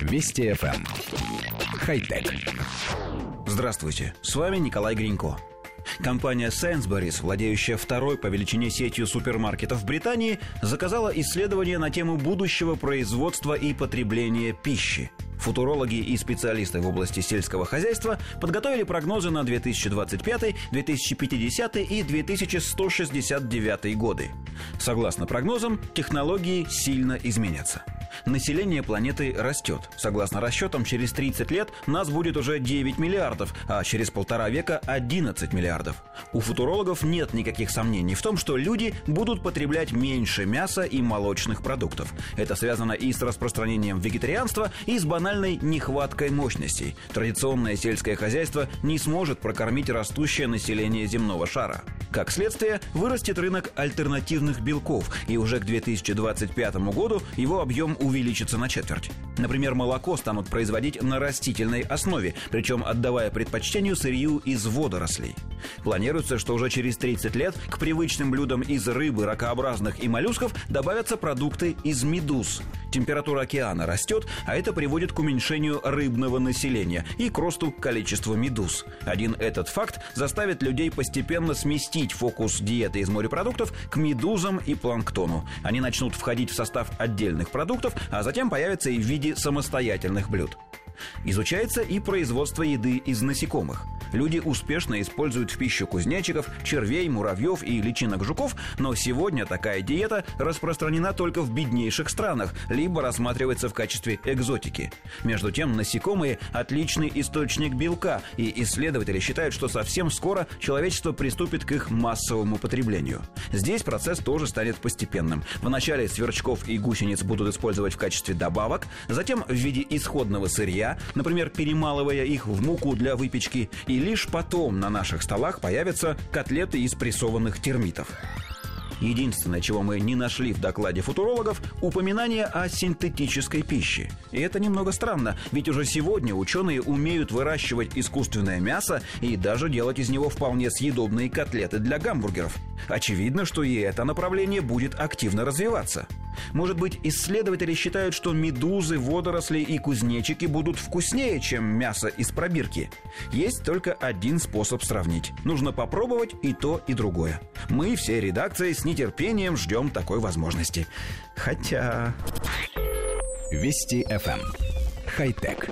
Вести FM. Эм. Хай-тек. Здравствуйте, с вами Николай Гринько. Компания Sainsbury's, владеющая второй по величине сетью супермаркетов в Британии, заказала исследование на тему будущего производства и потребления пищи. Футурологи и специалисты в области сельского хозяйства подготовили прогнозы на 2025, 2050 и 2169 годы. Согласно прогнозам, технологии сильно изменятся. Население планеты растет. Согласно расчетам, через 30 лет нас будет уже 9 миллиардов, а через полтора века 11 миллиардов. У футурологов нет никаких сомнений в том, что люди будут потреблять меньше мяса и молочных продуктов. Это связано и с распространением вегетарианства, и с банальной нехваткой мощностей. Традиционное сельское хозяйство не сможет прокормить растущее население земного шара. Как следствие, вырастет рынок альтернативных белков, и уже к 2025 году его объем увеличится на четверть. Например, молоко станут производить на растительной основе, причем отдавая предпочтению сырью из водорослей. Планируется, что уже через 30 лет к привычным блюдам из рыбы, ракообразных и моллюсков добавятся продукты из медуз. Температура океана растет, а это приводит к уменьшению рыбного населения и к росту количества медуз. Один этот факт заставит людей постепенно сместить фокус диеты из морепродуктов к медузам и планктону. Они начнут входить в состав отдельных продуктов, а затем появятся и в виде самостоятельных блюд. Изучается и производство еды из насекомых. Люди успешно используют в пищу кузнечиков, червей, муравьев и личинок жуков, но сегодня такая диета распространена только в беднейших странах, либо рассматривается в качестве экзотики. Между тем, насекомые – отличный источник белка, и исследователи считают, что совсем скоро человечество приступит к их массовому потреблению. Здесь процесс тоже станет постепенным. Вначале сверчков и гусениц будут использовать в качестве добавок, затем в виде исходного сырья, например, перемалывая их в муку для выпечки, и лишь потом на наших столах появятся котлеты из прессованных термитов. Единственное, чего мы не нашли в докладе футурологов – упоминание о синтетической пище. И это немного странно, ведь уже сегодня ученые умеют выращивать искусственное мясо и даже делать из него вполне съедобные котлеты для гамбургеров. Очевидно, что и это направление будет активно развиваться. Может быть, исследователи считают, что медузы, водоросли и кузнечики будут вкуснее, чем мясо из пробирки? Есть только один способ сравнить. Нужно попробовать и то, и другое. Мы, все редакции, с нетерпением ждем такой возможности. Хотя... Вести FM. Эм. Хай-тек.